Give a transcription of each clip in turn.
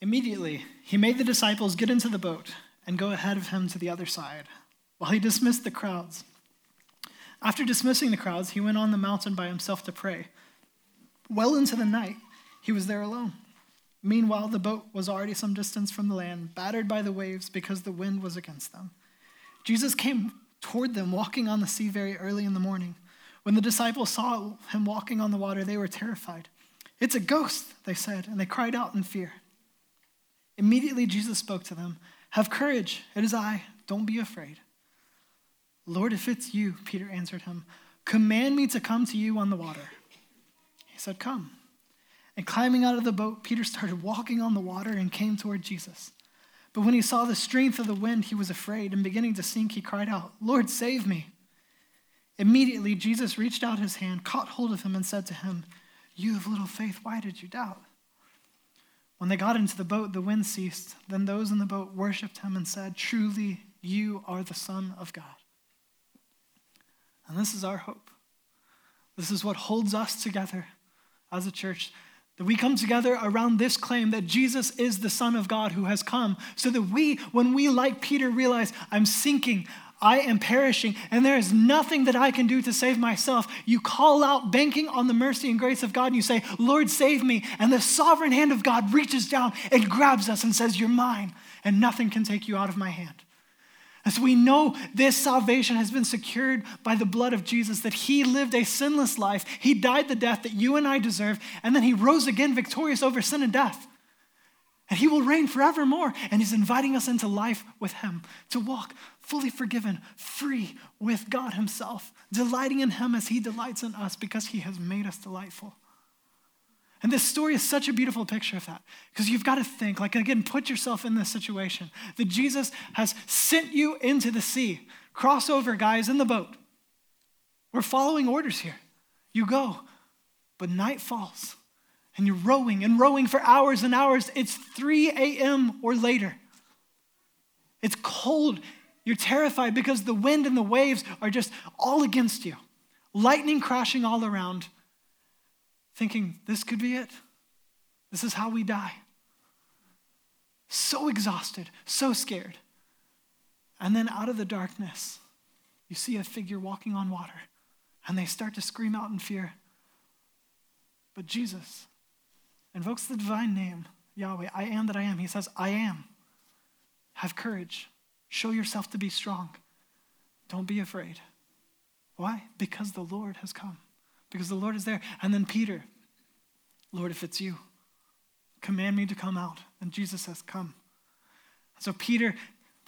Immediately, he made the disciples get into the boat and go ahead of him to the other side, while he dismissed the crowds. After dismissing the crowds, he went on the mountain by himself to pray. Well into the night, he was there alone. Meanwhile, the boat was already some distance from the land, battered by the waves because the wind was against them. Jesus came toward them, walking on the sea very early in the morning. When the disciples saw him walking on the water, they were terrified. It's a ghost, they said, and they cried out in fear. Immediately, Jesus spoke to them Have courage, it is I, don't be afraid. Lord, if it's you, Peter answered him, command me to come to you on the water. He said, Come. And climbing out of the boat, Peter started walking on the water and came toward Jesus. But when he saw the strength of the wind, he was afraid, and beginning to sink, he cried out, Lord, save me. Immediately, Jesus reached out his hand, caught hold of him, and said to him, You have little faith, why did you doubt? When they got into the boat, the wind ceased. Then those in the boat worshiped him and said, Truly, you are the Son of God. And this is our hope. This is what holds us together as a church. That we come together around this claim that Jesus is the Son of God who has come, so that we, when we, like Peter, realize, I'm sinking, I am perishing, and there is nothing that I can do to save myself. You call out, banking on the mercy and grace of God, and you say, Lord, save me. And the sovereign hand of God reaches down and grabs us and says, You're mine, and nothing can take you out of my hand. And so we know this salvation has been secured by the blood of Jesus, that he lived a sinless life. He died the death that you and I deserve, and then he rose again victorious over sin and death. And he will reign forevermore. And he's inviting us into life with him to walk fully forgiven, free with God himself, delighting in him as he delights in us because he has made us delightful. And this story is such a beautiful picture of that because you've got to think, like, again, put yourself in this situation that Jesus has sent you into the sea. Cross over, guys, in the boat. We're following orders here. You go, but night falls and you're rowing and rowing for hours and hours. It's 3 a.m. or later. It's cold. You're terrified because the wind and the waves are just all against you, lightning crashing all around thinking, this could be it. This is how we die. So exhausted, so scared. And then out of the darkness, you see a figure walking on water, and they start to scream out in fear. But Jesus invokes the divine name, Yahweh, I am that I am. He says, I am. Have courage. Show yourself to be strong. Don't be afraid. Why? Because the Lord has come because the Lord is there. And then Peter, Lord, if it's you, command me to come out. And Jesus says, Come. So Peter,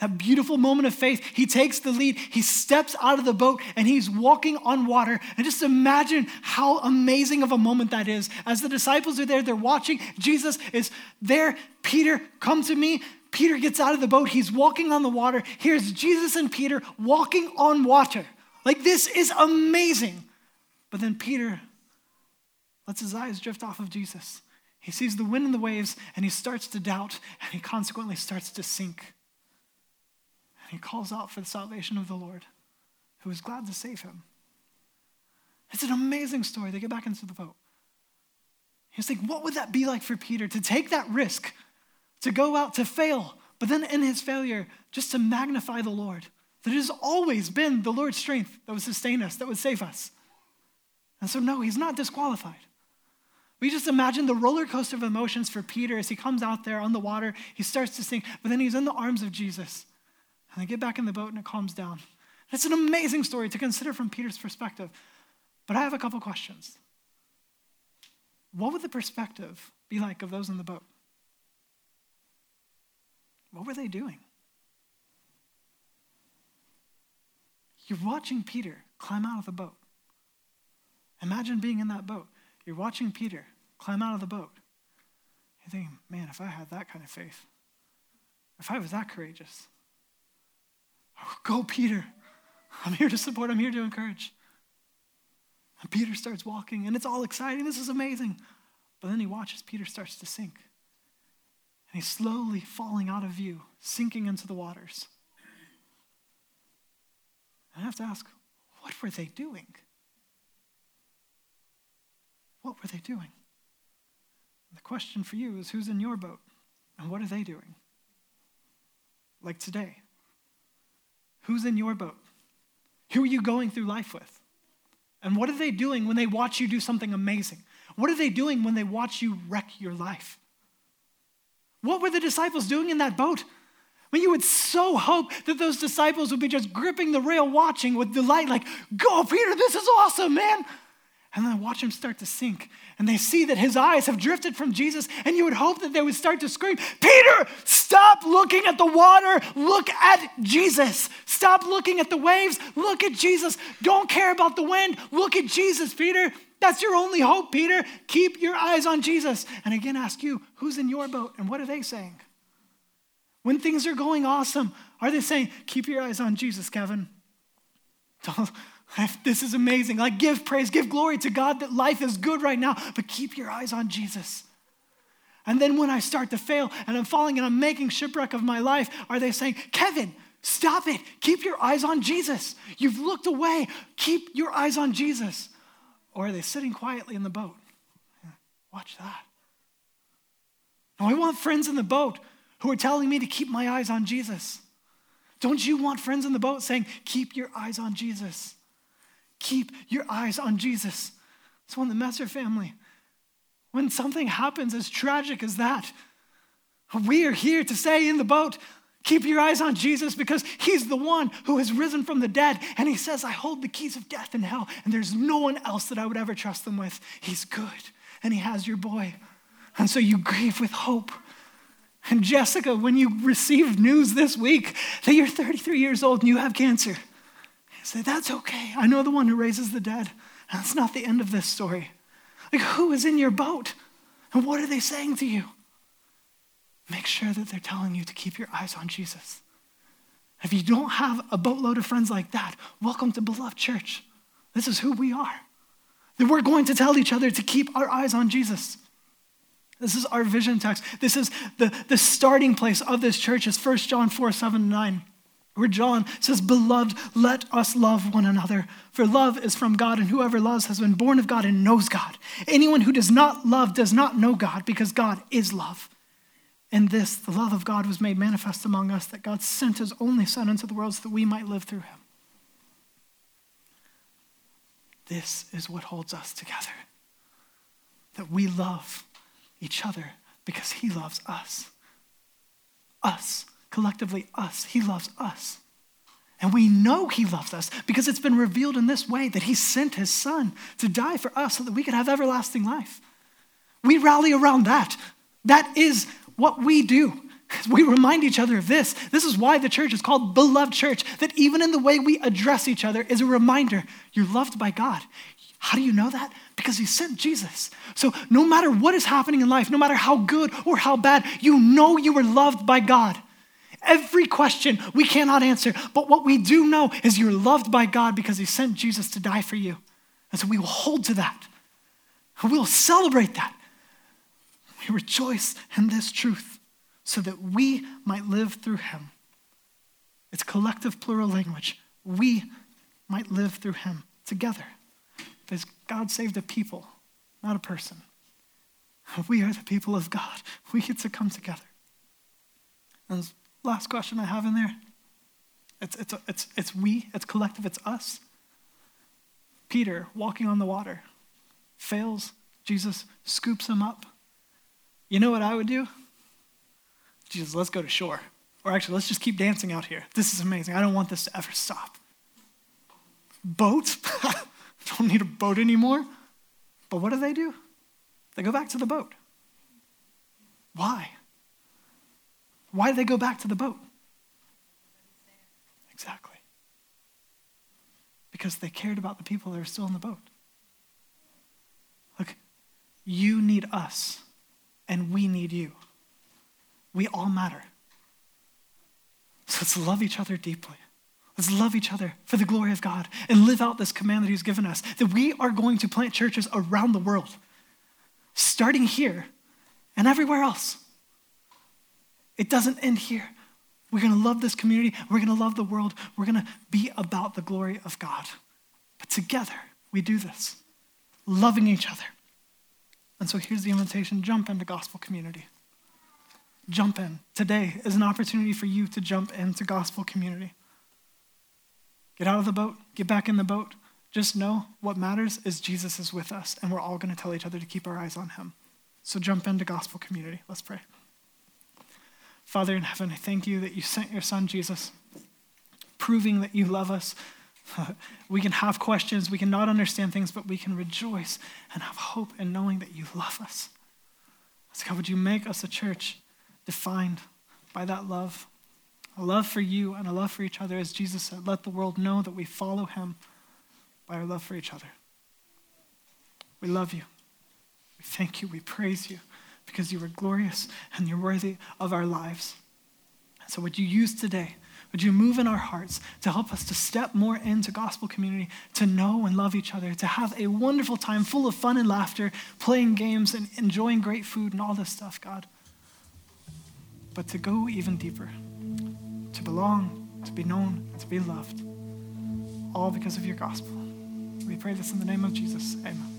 that beautiful moment of faith, he takes the lead, he steps out of the boat, and he's walking on water. And just imagine how amazing of a moment that is. As the disciples are there, they're watching, Jesus is there. Peter, come to me. Peter gets out of the boat, he's walking on the water. Here's Jesus and Peter walking on water. Like, this is amazing. But then Peter lets his eyes drift off of Jesus. He sees the wind and the waves, and he starts to doubt, and he consequently starts to sink. He calls out for the salvation of the Lord, who is glad to save him. It's an amazing story. They get back into the boat. He's like, what would that be like for Peter to take that risk, to go out, to fail, but then in his failure, just to magnify the Lord? That it has always been the Lord's strength that would sustain us, that would save us. And so, no, he's not disqualified. We just imagine the roller coaster of emotions for Peter as he comes out there on the water. He starts to sink, but then he's in the arms of Jesus. And they get back in the boat and it calms down. It's an amazing story to consider from Peter's perspective. But I have a couple questions. What would the perspective be like of those in the boat? What were they doing? You're watching Peter climb out of the boat. Imagine being in that boat. You're watching Peter climb out of the boat. You're thinking, man, if I had that kind of faith, if I was that courageous, go, Peter. I'm here to support, I'm here to encourage. And Peter starts walking, and it's all exciting. This is amazing. But then he watches Peter starts to sink. And he's slowly falling out of view, sinking into the waters. And I have to ask, what were they doing? What were they doing? The question for you is who's in your boat? And what are they doing? Like today. Who's in your boat? Who are you going through life with? And what are they doing when they watch you do something amazing? What are they doing when they watch you wreck your life? What were the disciples doing in that boat? I mean, you would so hope that those disciples would be just gripping the rail, watching with delight, like, go, Peter, this is awesome, man. And then I watch him start to sink. And they see that his eyes have drifted from Jesus. And you would hope that they would start to scream, Peter, stop looking at the water. Look at Jesus. Stop looking at the waves. Look at Jesus. Don't care about the wind. Look at Jesus, Peter. That's your only hope, Peter. Keep your eyes on Jesus. And again, ask you, who's in your boat? And what are they saying? When things are going awesome, are they saying, keep your eyes on Jesus, Kevin? This is amazing. Like, give praise, give glory to God that life is good right now, but keep your eyes on Jesus. And then when I start to fail and I'm falling and I'm making shipwreck of my life, are they saying, Kevin, stop it. Keep your eyes on Jesus. You've looked away. Keep your eyes on Jesus. Or are they sitting quietly in the boat? Watch that. Now, I want friends in the boat who are telling me to keep my eyes on Jesus. Don't you want friends in the boat saying, keep your eyes on Jesus? Keep your eyes on Jesus. So, in the Messer family, when something happens as tragic as that, we are here to say in the boat, keep your eyes on Jesus because he's the one who has risen from the dead. And he says, I hold the keys of death and hell, and there's no one else that I would ever trust them with. He's good, and he has your boy. And so you grieve with hope. And Jessica, when you received news this week that you're 33 years old and you have cancer, say, That's okay. I know the one who raises the dead. That's not the end of this story. Like, who is in your boat? And what are they saying to you? Make sure that they're telling you to keep your eyes on Jesus. If you don't have a boatload of friends like that, welcome to Beloved Church. This is who we are. That we're going to tell each other to keep our eyes on Jesus. This is our vision text. This is the, the starting place of this church is 1 John 4, 7, 9 where John says, Beloved, let us love one another, for love is from God, and whoever loves has been born of God and knows God. Anyone who does not love does not know God, because God is love. And this, the love of God was made manifest among us, that God sent his only Son into the world so that we might live through him. This is what holds us together that we love each other because he loves us. Us collectively us. He loves us. And we know He loves us because it's been revealed in this way that He sent His Son to die for us so that we could have everlasting life. We rally around that. That is what we do. We remind each other of this. This is why the church is called Beloved Church, that even in the way we address each other is a reminder you're loved by God. How do you know that? Because He sent Jesus. So no matter what is happening in life, no matter how good or how bad, you know you are loved by God. Every question we cannot answer, but what we do know is you're loved by God because He sent Jesus to die for you. And so we will hold to that. And we'll celebrate that. We rejoice in this truth so that we might live through Him. It's collective plural language. We might live through Him together. Because God saved a people, not a person. We are the people of God. We get to come together. And Last question I have in there. It's, it's, it's, it's we, it's collective, it's us. Peter, walking on the water, fails. Jesus scoops him up. You know what I would do? Jesus, let's go to shore. Or actually, let's just keep dancing out here. This is amazing. I don't want this to ever stop. Boat? don't need a boat anymore. But what do they do? They go back to the boat. Why? Why did they go back to the boat? Exactly. Because they cared about the people that are still in the boat. Look, you need us, and we need you. We all matter. So let's love each other deeply. Let's love each other for the glory of God and live out this command that He's given us that we are going to plant churches around the world, starting here and everywhere else. It doesn't end here. We're going to love this community. We're going to love the world. We're going to be about the glory of God. But together, we do this, loving each other. And so here's the invitation jump into gospel community. jump in. Today is an opportunity for you to jump into gospel community. Get out of the boat, get back in the boat. Just know what matters is Jesus is with us, and we're all going to tell each other to keep our eyes on him. So jump into gospel community. Let's pray. Father in heaven, I thank you that you sent your son Jesus, proving that you love us. we can have questions, we can not understand things, but we can rejoice and have hope in knowing that you love us. So, God, would you make us a church defined by that love? A love for you and a love for each other, as Jesus said, let the world know that we follow him by our love for each other. We love you. We thank you. We praise you because you are glorious and you're worthy of our lives. So, would you use today? Would you move in our hearts to help us to step more into gospel community, to know and love each other, to have a wonderful time full of fun and laughter, playing games and enjoying great food and all this stuff, God? But to go even deeper, to belong, to be known, to be loved, all because of your gospel. We pray this in the name of Jesus. Amen.